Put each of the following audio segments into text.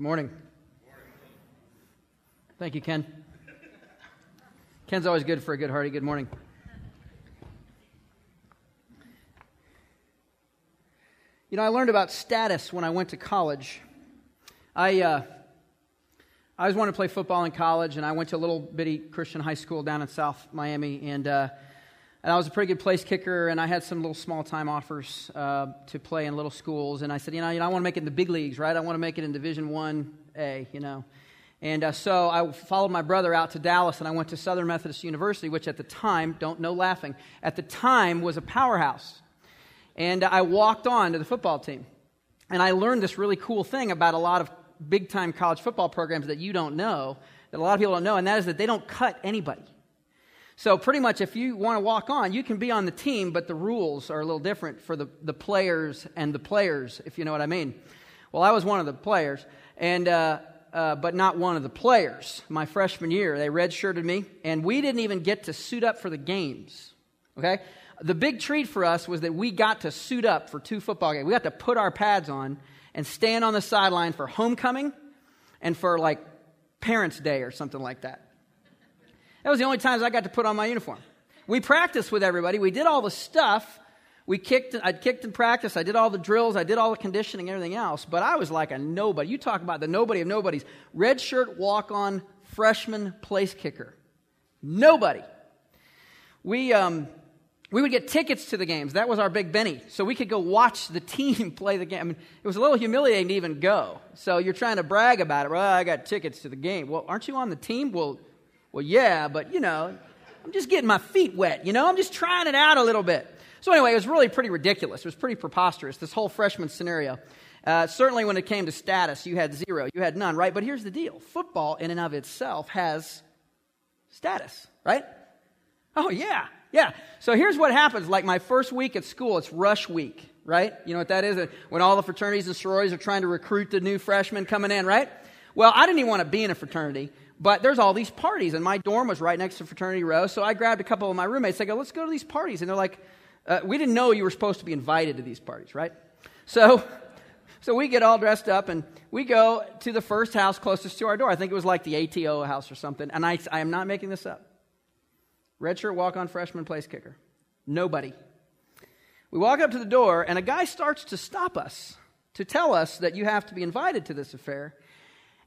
Morning. Thank you, Ken. Ken's always good for a good hearty good morning. You know, I learned about status when I went to college. I, uh, I always wanted to play football in college, and I went to a little bitty Christian high school down in South Miami, and, uh, and I was a pretty good place kicker, and I had some little small time offers uh, to play in little schools, and I said, you know, you know, I want to make it in the big leagues, right? I want to make it in Division One A, you know. And uh, so I followed my brother out to Dallas, and I went to Southern Methodist University, which at the time, don't know laughing, at the time was a powerhouse. And I walked on to the football team. And I learned this really cool thing about a lot of big time college football programs that you don't know, that a lot of people don't know, and that is that they don't cut anybody. So, pretty much, if you want to walk on, you can be on the team, but the rules are a little different for the, the players and the players, if you know what I mean. Well, I was one of the players, and, uh, uh, but not one of the players. My freshman year, they redshirted me, and we didn't even get to suit up for the games. Okay? The big treat for us was that we got to suit up for two football games. We got to put our pads on and stand on the sideline for homecoming and for like Parents' Day or something like that. That was the only times I got to put on my uniform. We practiced with everybody. We did all the stuff. We kicked. I kicked in practice. I did all the drills. I did all the conditioning, and everything else. But I was like a nobody. You talk about the nobody of nobodies. Red shirt walk on freshman place kicker. Nobody. We um, we would get tickets to the games. That was our big Benny. So we could go watch the team play the game. I mean, it was a little humiliating to even go. So you're trying to brag about it. Well, I got tickets to the game. Well, aren't you on the team? Well, well, yeah, but you know, I'm just getting my feet wet. You know, I'm just trying it out a little bit. So anyway, it was really pretty ridiculous. It was pretty preposterous. This whole freshman scenario. Uh, certainly, when it came to status, you had zero, you had none, right? But here's the deal: football, in and of itself, has status, right? Oh yeah, yeah. So here's what happens. Like my first week at school, it's rush week, right? You know what that is? When all the fraternities and sororities are trying to recruit the new freshmen coming in, right? Well, I didn't even want to be in a fraternity, but there's all these parties, and my dorm was right next to fraternity row. So I grabbed a couple of my roommates. I go, let's go to these parties. And they're like, uh, we didn't know you were supposed to be invited to these parties, right? So, so we get all dressed up and we go to the first house closest to our door. I think it was like the ATO house or something. And I, I am not making this up. Redshirt walk on freshman place kicker. Nobody. We walk up to the door, and a guy starts to stop us to tell us that you have to be invited to this affair.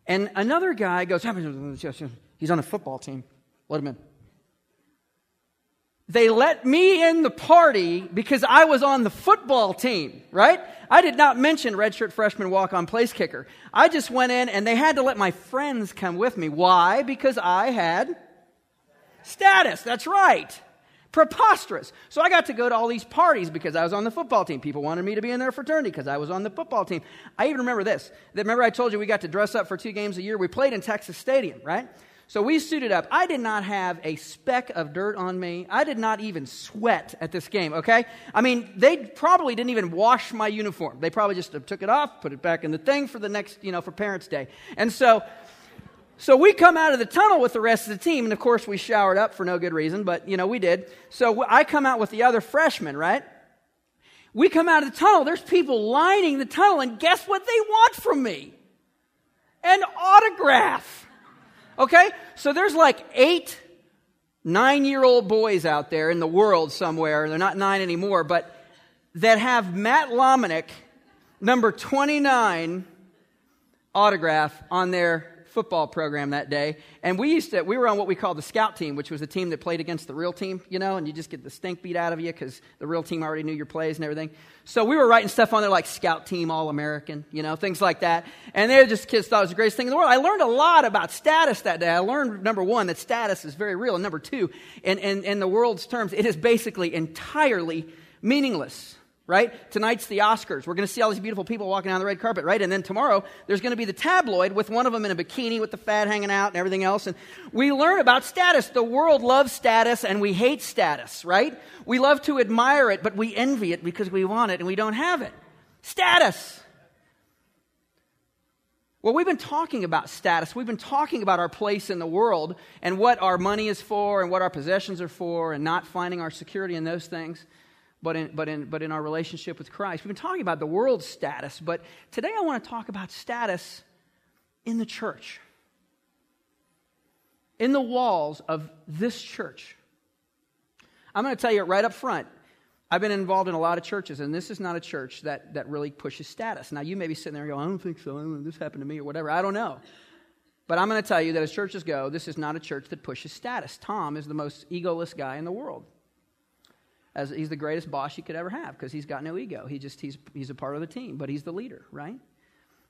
And another guy goes, He's on a football team. Let him in. They let me in the party because I was on the football team, right? I did not mention redshirt freshman walk on place kicker. I just went in and they had to let my friends come with me. Why? Because I had Status, that's right. Preposterous. So I got to go to all these parties because I was on the football team. People wanted me to be in their fraternity because I was on the football team. I even remember this. Remember I told you we got to dress up for two games a year? We played in Texas Stadium, right? So we suited up. I did not have a speck of dirt on me. I did not even sweat at this game, okay? I mean, they probably didn't even wash my uniform. They probably just took it off, put it back in the thing for the next, you know, for Parents' Day. And so so we come out of the tunnel with the rest of the team, and of course we showered up for no good reason, but you know, we did. So I come out with the other freshmen, right? We come out of the tunnel, there's people lining the tunnel, and guess what they want from me? An autograph. Okay? So there's like eight nine year old boys out there in the world somewhere, they're not nine anymore, but that have Matt Lomenick, number 29, autograph on their football program that day, and we used to we were on what we call the scout team, which was the team that played against the real team, you know, and you just get the stink beat out of you because the real team already knew your plays and everything. So we were writing stuff on there like scout team all American, you know, things like that, and they just kids thought it was the greatest thing in the world. I learned a lot about status that day. I learned number one that status is very real, and number two, in in, in the world's terms, it is basically entirely meaningless right? Tonight's the Oscars. We're going to see all these beautiful people walking down the red carpet, right? And then tomorrow, there's going to be the tabloid with one of them in a bikini with the fat hanging out and everything else. And we learn about status. The world loves status and we hate status, right? We love to admire it, but we envy it because we want it and we don't have it. Status. Well, we've been talking about status. We've been talking about our place in the world and what our money is for and what our possessions are for and not finding our security in those things but in, but, in, but in our relationship with Christ. We've been talking about the world's status, but today I want to talk about status in the church, in the walls of this church. I'm going to tell you right up front. I've been involved in a lot of churches, and this is not a church that, that really pushes status. Now, you may be sitting there and go, I don't think so. This happened to me or whatever. I don't know. But I'm going to tell you that as churches go, this is not a church that pushes status. Tom is the most egoless guy in the world. As he's the greatest boss you could ever have because he's got no ego. He just he's he's a part of the team, but he's the leader, right?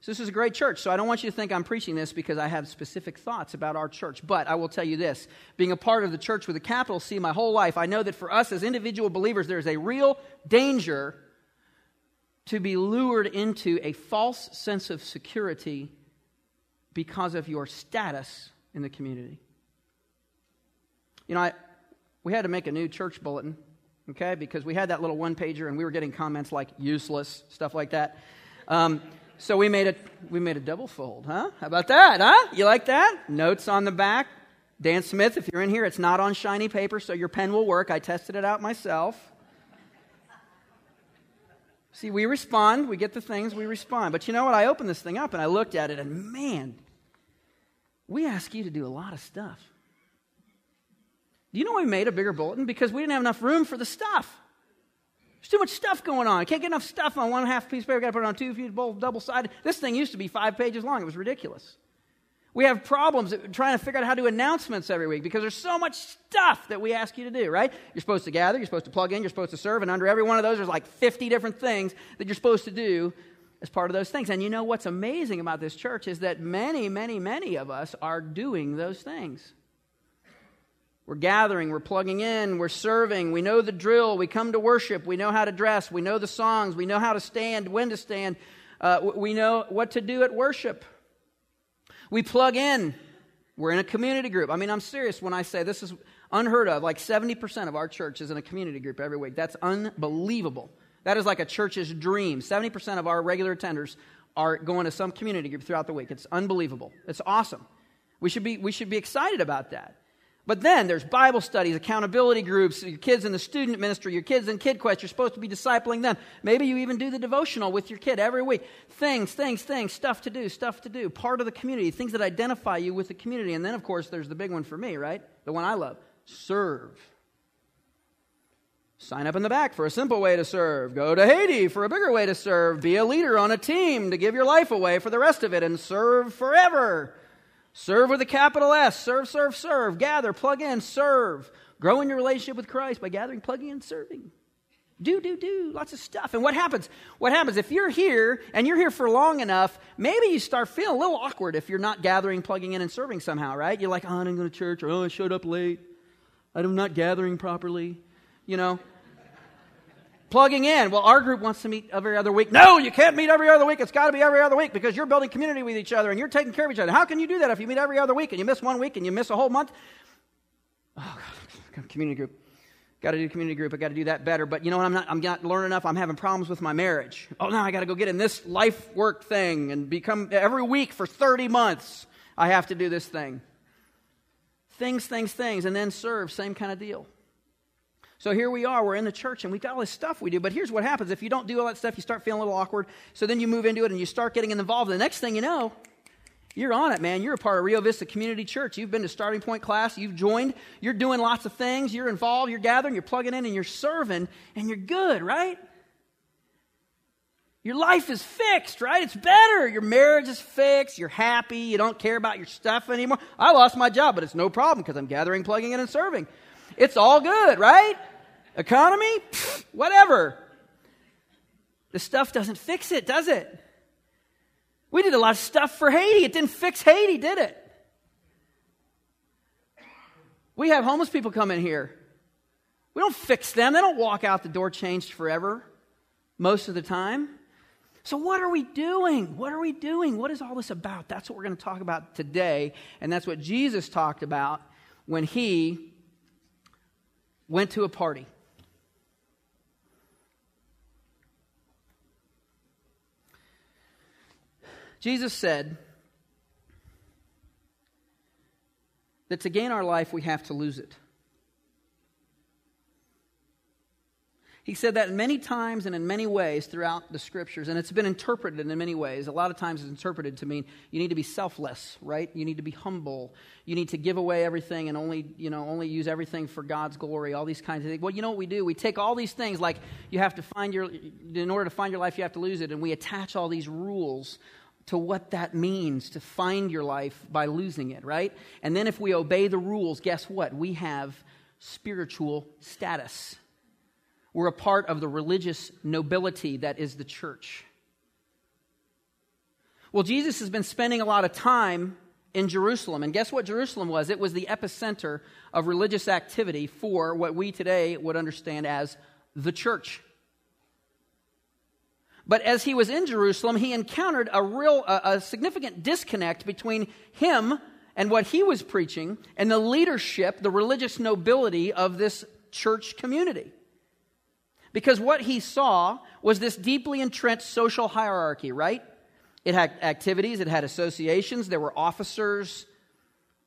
So this is a great church. So I don't want you to think I'm preaching this because I have specific thoughts about our church. But I will tell you this being a part of the church with a capital C my whole life, I know that for us as individual believers, there is a real danger to be lured into a false sense of security because of your status in the community. You know, I, we had to make a new church bulletin, okay, because we had that little one pager and we were getting comments like useless, stuff like that. Um, so we made a we made a double fold, huh? How about that, huh? You like that? Notes on the back. Dan Smith, if you're in here, it's not on shiny paper, so your pen will work. I tested it out myself. See, we respond, we get the things, we respond. But you know what? I opened this thing up and I looked at it, and man, we ask you to do a lot of stuff. Do you know we made a bigger bulletin? Because we didn't have enough room for the stuff. There's too much stuff going on. I can't get enough stuff on one half piece of paper. Got to put it on two feet, double sided. This thing used to be five pages long. It was ridiculous. We have problems trying to figure out how to do announcements every week because there's so much stuff that we ask you to do, right? You're supposed to gather, you're supposed to plug in, you're supposed to serve, and under every one of those, there's like 50 different things that you're supposed to do as part of those things. And you know what's amazing about this church is that many, many, many of us are doing those things. We're gathering, we're plugging in, we're serving, we know the drill, we come to worship, we know how to dress, we know the songs, we know how to stand, when to stand, uh, we know what to do at worship. We plug in, we're in a community group. I mean, I'm serious when I say this is unheard of. Like 70% of our church is in a community group every week. That's unbelievable. That is like a church's dream. 70% of our regular attenders are going to some community group throughout the week. It's unbelievable. It's awesome. We should be, we should be excited about that. But then there's Bible studies, accountability groups, your kids in the student ministry, your kids in Kid Quest, you're supposed to be discipling them. Maybe you even do the devotional with your kid every week. Things, things, things, stuff to do, stuff to do, part of the community, things that identify you with the community. And then, of course, there's the big one for me, right? The one I love serve. Sign up in the back for a simple way to serve. Go to Haiti for a bigger way to serve. Be a leader on a team to give your life away for the rest of it and serve forever. Serve with a capital S. Serve, serve, serve. Gather, plug in, serve. Grow in your relationship with Christ by gathering, plugging in, serving. Do, do, do. Lots of stuff. And what happens? What happens if you're here and you're here for long enough, maybe you start feeling a little awkward if you're not gathering, plugging in, and serving somehow, right? You're like, oh, I didn't go to church, or oh, I showed up late. I'm not gathering properly. You know? Plugging in. Well, our group wants to meet every other week. No, you can't meet every other week. It's got to be every other week because you're building community with each other and you're taking care of each other. How can you do that if you meet every other week and you miss one week and you miss a whole month? Oh, God, community group. Got to do community group. I got to do that better. But you know what? I'm not. I'm not learning enough. I'm having problems with my marriage. Oh, now I got to go get in this life work thing and become every week for 30 months. I have to do this thing. Things, things, things, and then serve. Same kind of deal. So here we are, we're in the church, and we've got all this stuff we do. But here's what happens if you don't do all that stuff, you start feeling a little awkward. So then you move into it and you start getting involved. The next thing you know, you're on it, man. You're a part of Rio Vista Community Church. You've been to Starting Point class, you've joined, you're doing lots of things, you're involved, you're gathering, you're plugging in, and you're serving, and you're good, right? Your life is fixed, right? It's better. Your marriage is fixed. You're happy. You don't care about your stuff anymore. I lost my job, but it's no problem because I'm gathering, plugging in, and serving. It's all good, right? Economy? Pfft, whatever. The stuff doesn't fix it, does it? We did a lot of stuff for Haiti. It didn't fix Haiti, did it? We have homeless people come in here. We don't fix them. They don't walk out the door changed forever most of the time. So, what are we doing? What are we doing? What is all this about? That's what we're going to talk about today. And that's what Jesus talked about when he went to a party. Jesus said that to gain our life, we have to lose it. He said that many times and in many ways throughout the scriptures, and it's been interpreted in many ways. A lot of times it's interpreted to mean you need to be selfless, right? You need to be humble. You need to give away everything and only, you know, only use everything for God's glory, all these kinds of things. Well, you know what we do? We take all these things like you have to find your, in order to find your life, you have to lose it, and we attach all these rules to what that means to find your life by losing it, right? And then if we obey the rules, guess what? We have spiritual status we're a part of the religious nobility that is the church. Well, Jesus has been spending a lot of time in Jerusalem. And guess what Jerusalem was? It was the epicenter of religious activity for what we today would understand as the church. But as he was in Jerusalem, he encountered a real, a, a significant disconnect between him and what he was preaching and the leadership, the religious nobility of this church community. Because what he saw was this deeply entrenched social hierarchy, right? It had activities, it had associations, there were officers,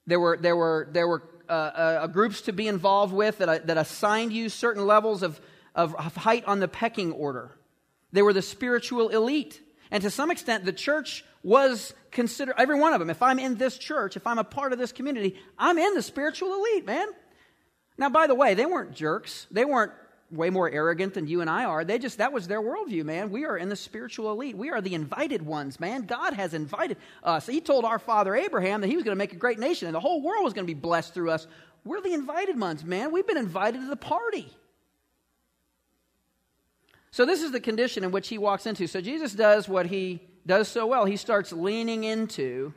there were, there were, there were uh, uh, groups to be involved with that, uh, that assigned you certain levels of, of height on the pecking order. They were the spiritual elite. And to some extent, the church was considered, every one of them, if I'm in this church, if I'm a part of this community, I'm in the spiritual elite, man. Now, by the way, they weren't jerks. They weren't way more arrogant than you and I are. They just, that was their worldview, man. We are in the spiritual elite. We are the invited ones, man. God has invited us. He told our father Abraham that he was going to make a great nation and the whole world was going to be blessed through us. We're the invited ones, man. We've been invited to the party. So, this is the condition in which he walks into. So, Jesus does what he does so well. He starts leaning into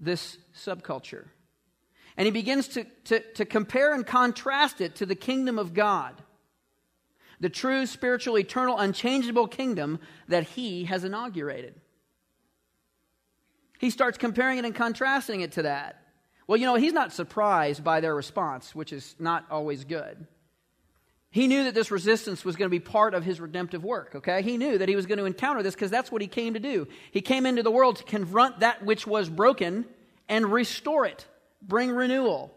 this subculture. And he begins to, to, to compare and contrast it to the kingdom of God the true, spiritual, eternal, unchangeable kingdom that he has inaugurated. He starts comparing it and contrasting it to that. Well, you know, he's not surprised by their response, which is not always good. He knew that this resistance was going to be part of his redemptive work, okay? He knew that he was going to encounter this because that's what he came to do. He came into the world to confront that which was broken and restore it, bring renewal.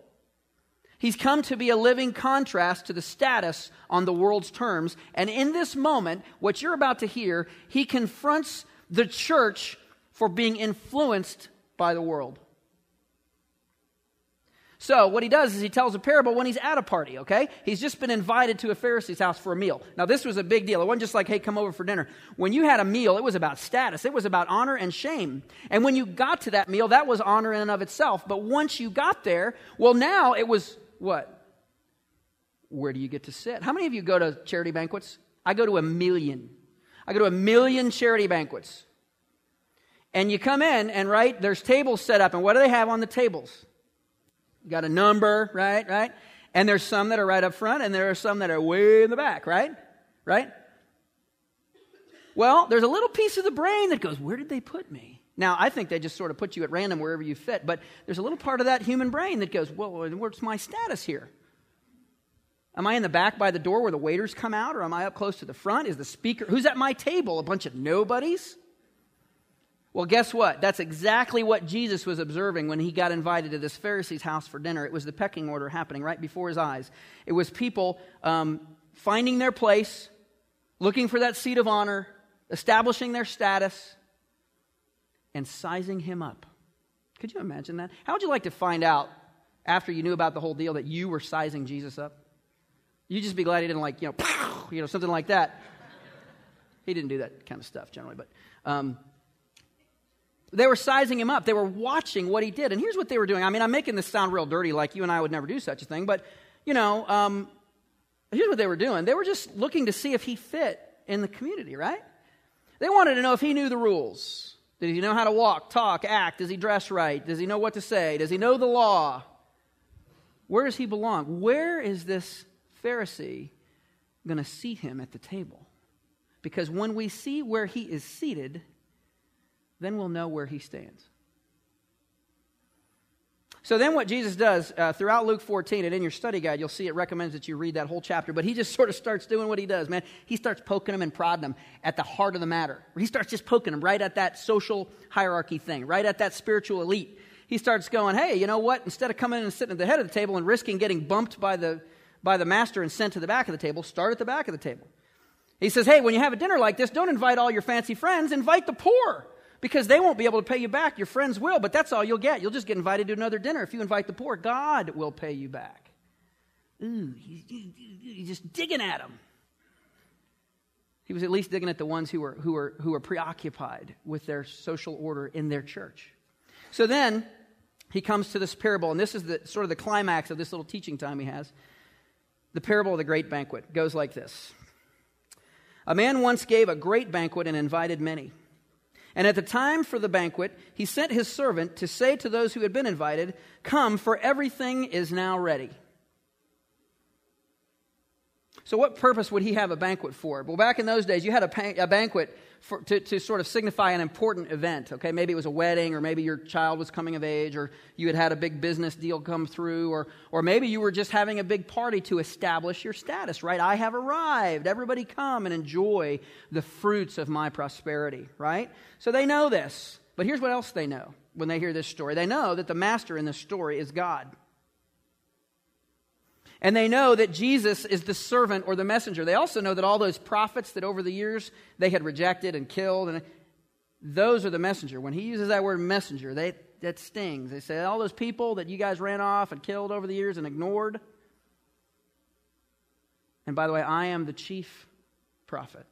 He's come to be a living contrast to the status on the world's terms. And in this moment, what you're about to hear, he confronts the church for being influenced by the world. So, what he does is he tells a parable when he's at a party, okay? He's just been invited to a Pharisee's house for a meal. Now, this was a big deal. It wasn't just like, hey, come over for dinner. When you had a meal, it was about status, it was about honor and shame. And when you got to that meal, that was honor in and of itself. But once you got there, well, now it was what? Where do you get to sit? How many of you go to charity banquets? I go to a million. I go to a million charity banquets. And you come in, and right, there's tables set up, and what do they have on the tables? Got a number, right, right? And there's some that are right up front, and there are some that are way in the back, right? Right? Well, there's a little piece of the brain that goes, Where did they put me? Now, I think they just sort of put you at random wherever you fit, but there's a little part of that human brain that goes, well, what's my status here? Am I in the back by the door where the waiters come out, or am I up close to the front? Is the speaker, who's at my table? A bunch of nobodies? Well, guess what? That's exactly what Jesus was observing when he got invited to this Pharisee's house for dinner. It was the pecking order happening right before his eyes. It was people um, finding their place, looking for that seat of honor, establishing their status, and sizing him up. Could you imagine that? How would you like to find out after you knew about the whole deal that you were sizing Jesus up? You'd just be glad he didn't like, you know, you know, something like that. He didn't do that kind of stuff generally, but um, they were sizing him up. They were watching what he did. And here's what they were doing. I mean, I'm making this sound real dirty, like you and I would never do such a thing, but, you know, um, here's what they were doing. They were just looking to see if he fit in the community, right? They wanted to know if he knew the rules. Did he know how to walk, talk, act? Does he dress right? Does he know what to say? Does he know the law? Where does he belong? Where is this Pharisee going to seat him at the table? Because when we see where he is seated, then we'll know where he stands. So then, what Jesus does uh, throughout Luke 14, and in your study guide, you'll see it recommends that you read that whole chapter. But he just sort of starts doing what he does, man. He starts poking them and prodding them at the heart of the matter. He starts just poking them right at that social hierarchy thing, right at that spiritual elite. He starts going, hey, you know what? Instead of coming in and sitting at the head of the table and risking getting bumped by the by the master and sent to the back of the table start at the back of the table. He says, Hey, when you have a dinner like this, don't invite all your fancy friends, invite the poor because they won't be able to pay you back. Your friends will, but that's all you'll get. You'll just get invited to another dinner. If you invite the poor, God will pay you back. Ooh, he's just digging at them. He was at least digging at the ones who were, who, were, who were preoccupied with their social order in their church. So then he comes to this parable, and this is the, sort of the climax of this little teaching time he has. The parable of the great banquet goes like this A man once gave a great banquet and invited many. And at the time for the banquet, he sent his servant to say to those who had been invited, Come, for everything is now ready. So, what purpose would he have a banquet for? Well, back in those days, you had a, a banquet for, to, to sort of signify an important event. Okay, maybe it was a wedding, or maybe your child was coming of age, or you had had a big business deal come through, or, or maybe you were just having a big party to establish your status, right? I have arrived. Everybody come and enjoy the fruits of my prosperity, right? So they know this. But here's what else they know when they hear this story they know that the master in this story is God. And they know that Jesus is the servant or the messenger. They also know that all those prophets that over the years they had rejected and killed, and those are the messenger. When he uses that word messenger, they, that stings. They say, all those people that you guys ran off and killed over the years and ignored. And by the way, I am the chief prophet.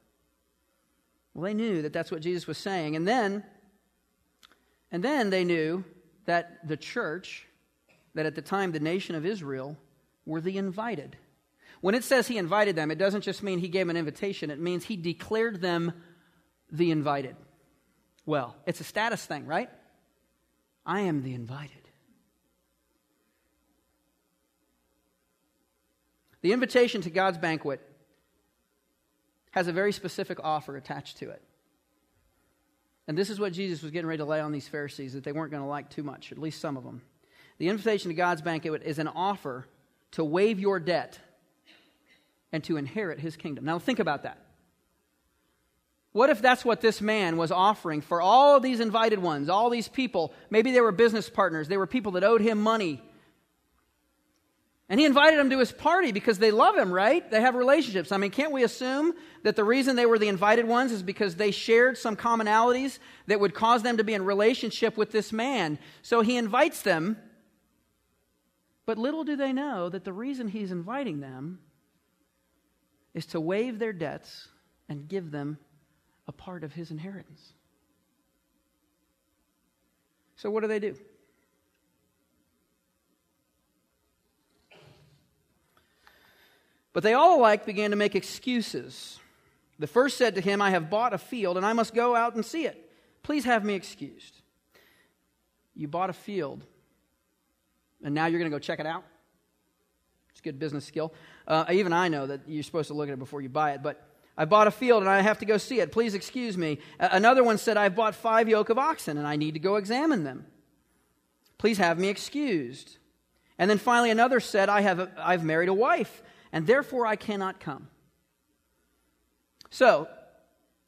Well, they knew that that's what Jesus was saying. And then, and then they knew that the church, that at the time the nation of Israel, were the invited. When it says he invited them, it doesn't just mean he gave an invitation, it means he declared them the invited. Well, it's a status thing, right? I am the invited. The invitation to God's banquet has a very specific offer attached to it. And this is what Jesus was getting ready to lay on these Pharisees that they weren't going to like too much, at least some of them. The invitation to God's banquet is an offer to waive your debt and to inherit his kingdom. Now, think about that. What if that's what this man was offering for all these invited ones, all these people? Maybe they were business partners, they were people that owed him money. And he invited them to his party because they love him, right? They have relationships. I mean, can't we assume that the reason they were the invited ones is because they shared some commonalities that would cause them to be in relationship with this man? So he invites them but little do they know that the reason he's inviting them is to waive their debts and give them a part of his inheritance. So, what do they do? But they all alike began to make excuses. The first said to him, I have bought a field and I must go out and see it. Please have me excused. You bought a field and now you're going to go check it out. It's a good business skill. Uh, even I know that you're supposed to look at it before you buy it, but I bought a field and I have to go see it. Please excuse me. another one said, I've bought five yoke of oxen and I need to go examine them. Please have me excused. And then finally, another said, I have a, I've married a wife and therefore I cannot come. So,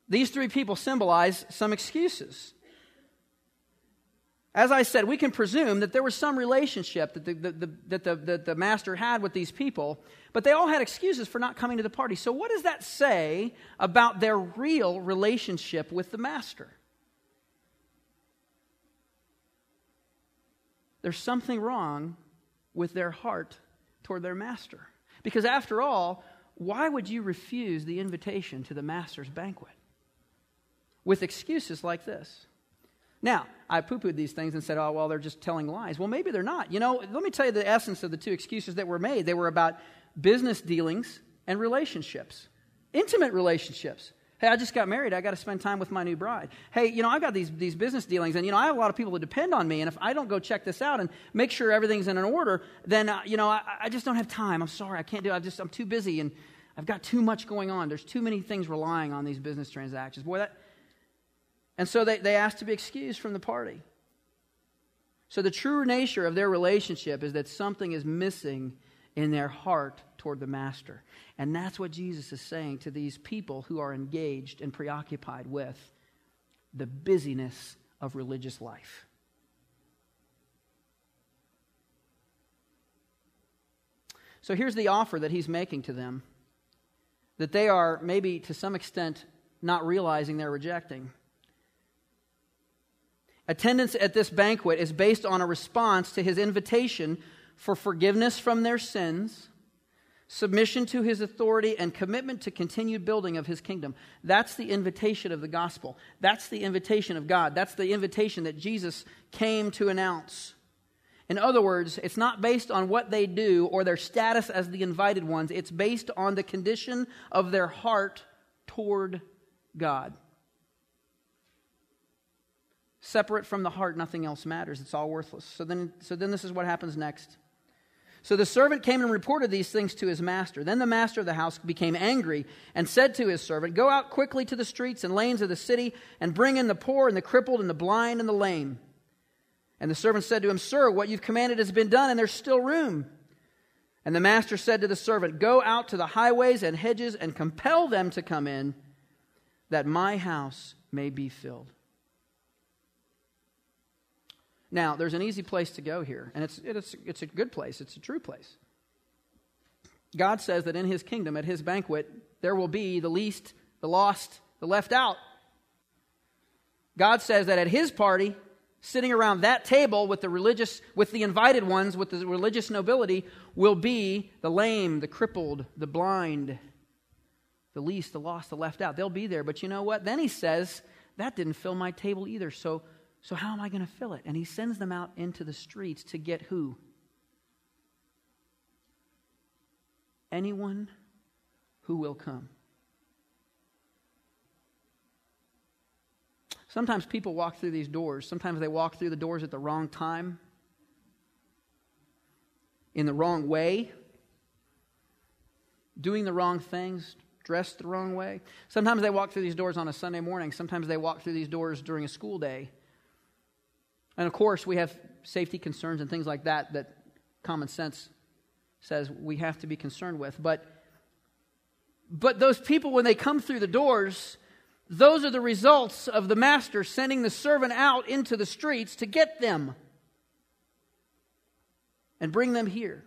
these three people symbolize some excuses. As I said, we can presume that there was some relationship that the, the, the, that the, the, the master had with these people, but they all had excuses for not coming to the party. So, what does that say about their real relationship with the master? There's something wrong with their heart toward their master. Because, after all, why would you refuse the invitation to the master's banquet? With excuses like this. Now, I poo pooed these things and said, oh, well, they're just telling lies. Well, maybe they're not. You know, let me tell you the essence of the two excuses that were made. They were about business dealings and relationships, intimate relationships. Hey, I just got married. I got to spend time with my new bride. Hey, you know, I've got these, these business dealings, and, you know, I have a lot of people that depend on me. And if I don't go check this out and make sure everything's in an order, then, uh, you know, I, I just don't have time. I'm sorry. I can't do it. I just, I'm too busy, and I've got too much going on. There's too many things relying on these business transactions. Boy, that, and so they, they asked to be excused from the party. So the true nature of their relationship is that something is missing in their heart toward the master. And that's what Jesus is saying to these people who are engaged and preoccupied with the busyness of religious life. So here's the offer that he's making to them that they are maybe to some extent not realizing they're rejecting. Attendance at this banquet is based on a response to his invitation for forgiveness from their sins, submission to his authority, and commitment to continued building of his kingdom. That's the invitation of the gospel. That's the invitation of God. That's the invitation that Jesus came to announce. In other words, it's not based on what they do or their status as the invited ones, it's based on the condition of their heart toward God. Separate from the heart, nothing else matters. It's all worthless. So then, so then this is what happens next. So the servant came and reported these things to his master. Then the master of the house became angry and said to his servant, Go out quickly to the streets and lanes of the city and bring in the poor and the crippled and the blind and the lame. And the servant said to him, Sir, what you've commanded has been done, and there's still room. And the master said to the servant, Go out to the highways and hedges and compel them to come in, that my house may be filled. Now, there's an easy place to go here, and it's, it's, it's a good place, it's a true place. God says that in his kingdom, at his banquet, there will be the least, the lost, the left out. God says that at his party, sitting around that table with the religious, with the invited ones, with the religious nobility, will be the lame, the crippled, the blind, the least, the lost, the left out. They'll be there. But you know what? Then he says, that didn't fill my table either. So so, how am I going to fill it? And he sends them out into the streets to get who? Anyone who will come. Sometimes people walk through these doors. Sometimes they walk through the doors at the wrong time, in the wrong way, doing the wrong things, dressed the wrong way. Sometimes they walk through these doors on a Sunday morning. Sometimes they walk through these doors during a school day. And of course, we have safety concerns and things like that that common sense says we have to be concerned with. But, but those people, when they come through the doors, those are the results of the master sending the servant out into the streets to get them and bring them here.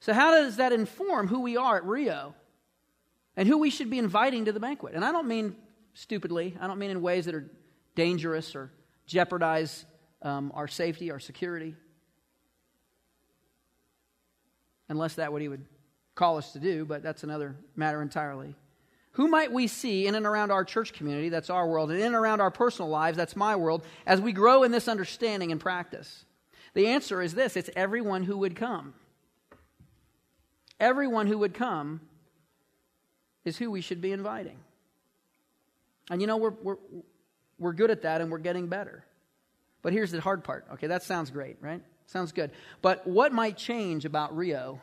So, how does that inform who we are at Rio and who we should be inviting to the banquet? And I don't mean stupidly, I don't mean in ways that are dangerous or jeopardize um, our safety, our security. Unless that what he would call us to do, but that's another matter entirely. Who might we see in and around our church community, that's our world, and in and around our personal lives, that's my world, as we grow in this understanding and practice? The answer is this it's everyone who would come. Everyone who would come is who we should be inviting. And you know, we're, we're, we're good at that and we're getting better. But here's the hard part. Okay, that sounds great, right? Sounds good. But what might change about Rio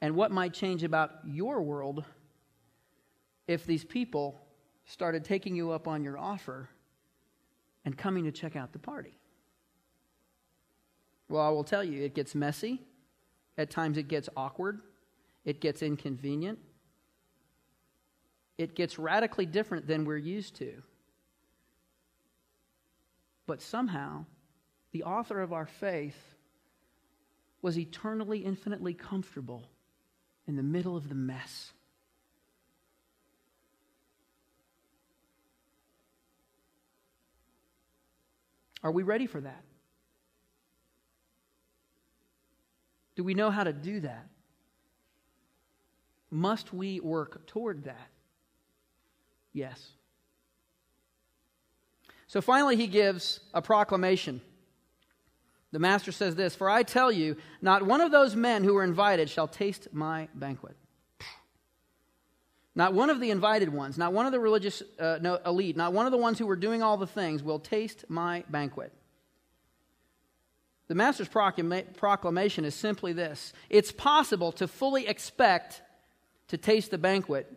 and what might change about your world if these people started taking you up on your offer and coming to check out the party? Well, I will tell you, it gets messy. At times, it gets awkward. It gets inconvenient. It gets radically different than we're used to. But somehow, the author of our faith was eternally, infinitely comfortable in the middle of the mess. Are we ready for that? Do we know how to do that? Must we work toward that? Yes. So finally, he gives a proclamation. The master says this For I tell you, not one of those men who were invited shall taste my banquet. Not one of the invited ones, not one of the religious uh, no, elite, not one of the ones who were doing all the things will taste my banquet. The master's proclama- proclamation is simply this it's possible to fully expect to taste the banquet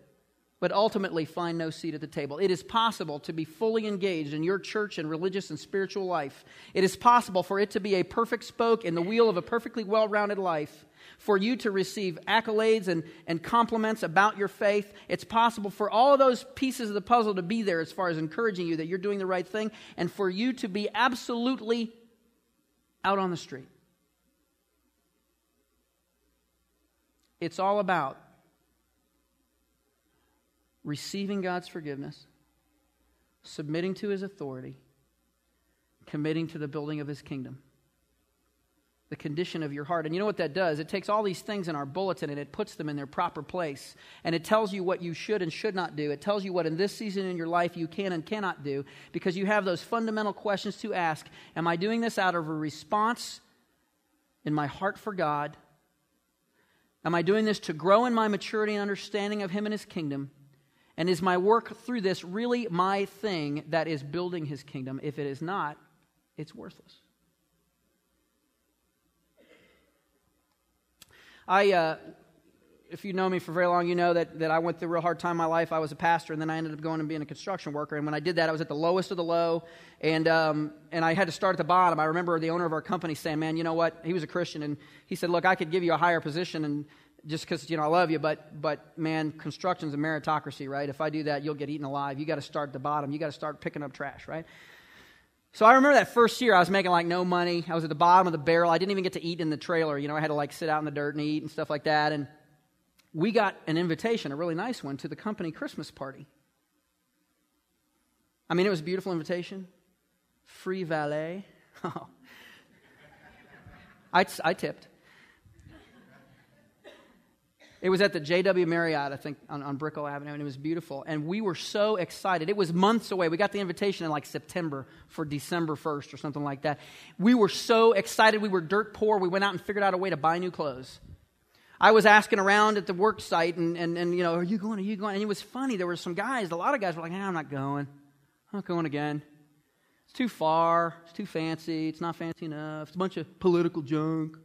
but ultimately find no seat at the table. It is possible to be fully engaged in your church and religious and spiritual life. It is possible for it to be a perfect spoke in the wheel of a perfectly well rounded life, for you to receive accolades and, and compliments about your faith. It's possible for all of those pieces of the puzzle to be there as far as encouraging you that you're doing the right thing, and for you to be absolutely out on the street. It's all about receiving God's forgiveness, submitting to his authority, committing to the building of his kingdom the condition of your heart. And you know what that does? It takes all these things in our bulletin and it puts them in their proper place. And it tells you what you should and should not do. It tells you what in this season in your life you can and cannot do because you have those fundamental questions to ask Am I doing this out of a response in my heart for God? Am I doing this to grow in my maturity and understanding of Him and His kingdom? And is my work through this really my thing that is building His kingdom? If it is not, it's worthless. I, uh, if you know me for very long, you know that, that I went through a real hard time in my life. I was a pastor, and then I ended up going and being a construction worker. And when I did that, I was at the lowest of the low, and, um, and I had to start at the bottom. I remember the owner of our company saying, Man, you know what? He was a Christian, and he said, Look, I could give you a higher position, and just because, you know, I love you, but, but man, construction's a meritocracy, right? If I do that, you'll get eaten alive. You got to start at the bottom. You got to start picking up trash, right? So I remember that first year I was making like no money. I was at the bottom of the barrel. I didn't even get to eat in the trailer. You know, I had to like sit out in the dirt and eat and stuff like that. And we got an invitation, a really nice one, to the company Christmas party. I mean, it was a beautiful invitation. Free valet. Oh. I, I tipped. It was at the JW Marriott, I think, on, on Brickell Avenue, and it was beautiful. And we were so excited. It was months away. We got the invitation in like September for December 1st or something like that. We were so excited. We were dirt poor. We went out and figured out a way to buy new clothes. I was asking around at the work site, and, and, and you know, are you going? Are you going? And it was funny. There were some guys, a lot of guys were like, I'm not going. I'm not going again. It's too far. It's too fancy. It's not fancy enough. It's a bunch of political junk.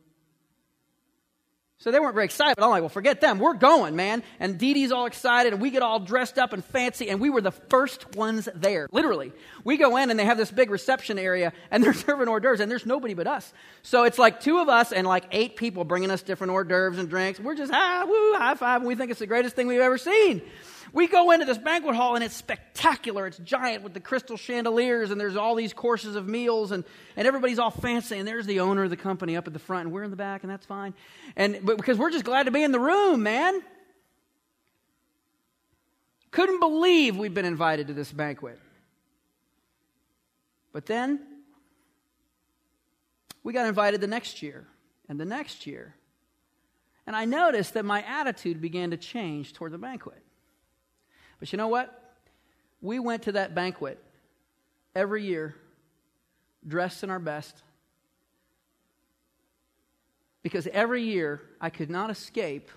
So they weren't very excited, but I'm like, well, forget them. We're going, man. And Dee Dee's all excited, and we get all dressed up and fancy, and we were the first ones there. Literally. We go in, and they have this big reception area, and they're serving hors d'oeuvres, and there's nobody but us. So it's like two of us and like eight people bringing us different hors d'oeuvres and drinks. We're just, ah, woo, high five, and we think it's the greatest thing we've ever seen. We go into this banquet hall and it's spectacular. It's giant with the crystal chandeliers and there's all these courses of meals and, and everybody's all fancy and there's the owner of the company up at the front and we're in the back and that's fine. And but because we're just glad to be in the room, man. Couldn't believe we'd been invited to this banquet. But then we got invited the next year and the next year. And I noticed that my attitude began to change toward the banquet. But you know what? We went to that banquet every year dressed in our best. Because every year I could not escape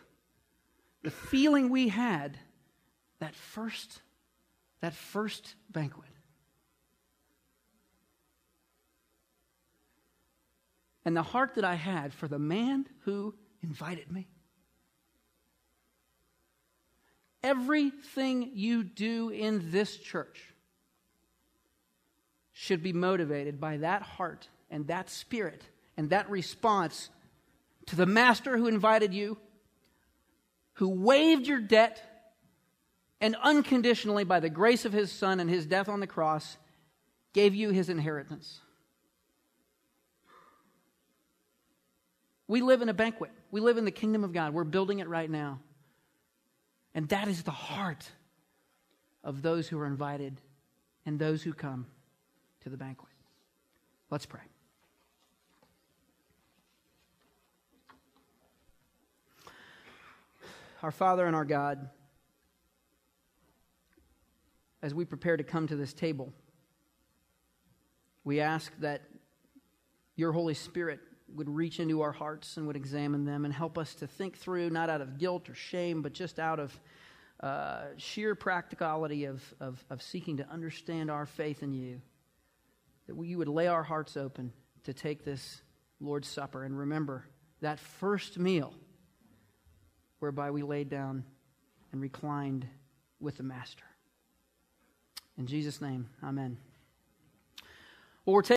the feeling we had that first that first banquet. And the heart that I had for the man who invited me. Everything you do in this church should be motivated by that heart and that spirit and that response to the master who invited you, who waived your debt, and unconditionally, by the grace of his son and his death on the cross, gave you his inheritance. We live in a banquet. We live in the kingdom of God. We're building it right now. And that is the heart of those who are invited and those who come to the banquet. Let's pray. Our Father and our God, as we prepare to come to this table, we ask that your Holy Spirit would reach into our hearts and would examine them and help us to think through, not out of guilt or shame, but just out of uh, sheer practicality of, of, of seeking to understand our faith in you. That we, you would lay our hearts open to take this Lord's Supper and remember that first meal whereby we laid down and reclined with the Master. In Jesus' name, amen. Well, we're taking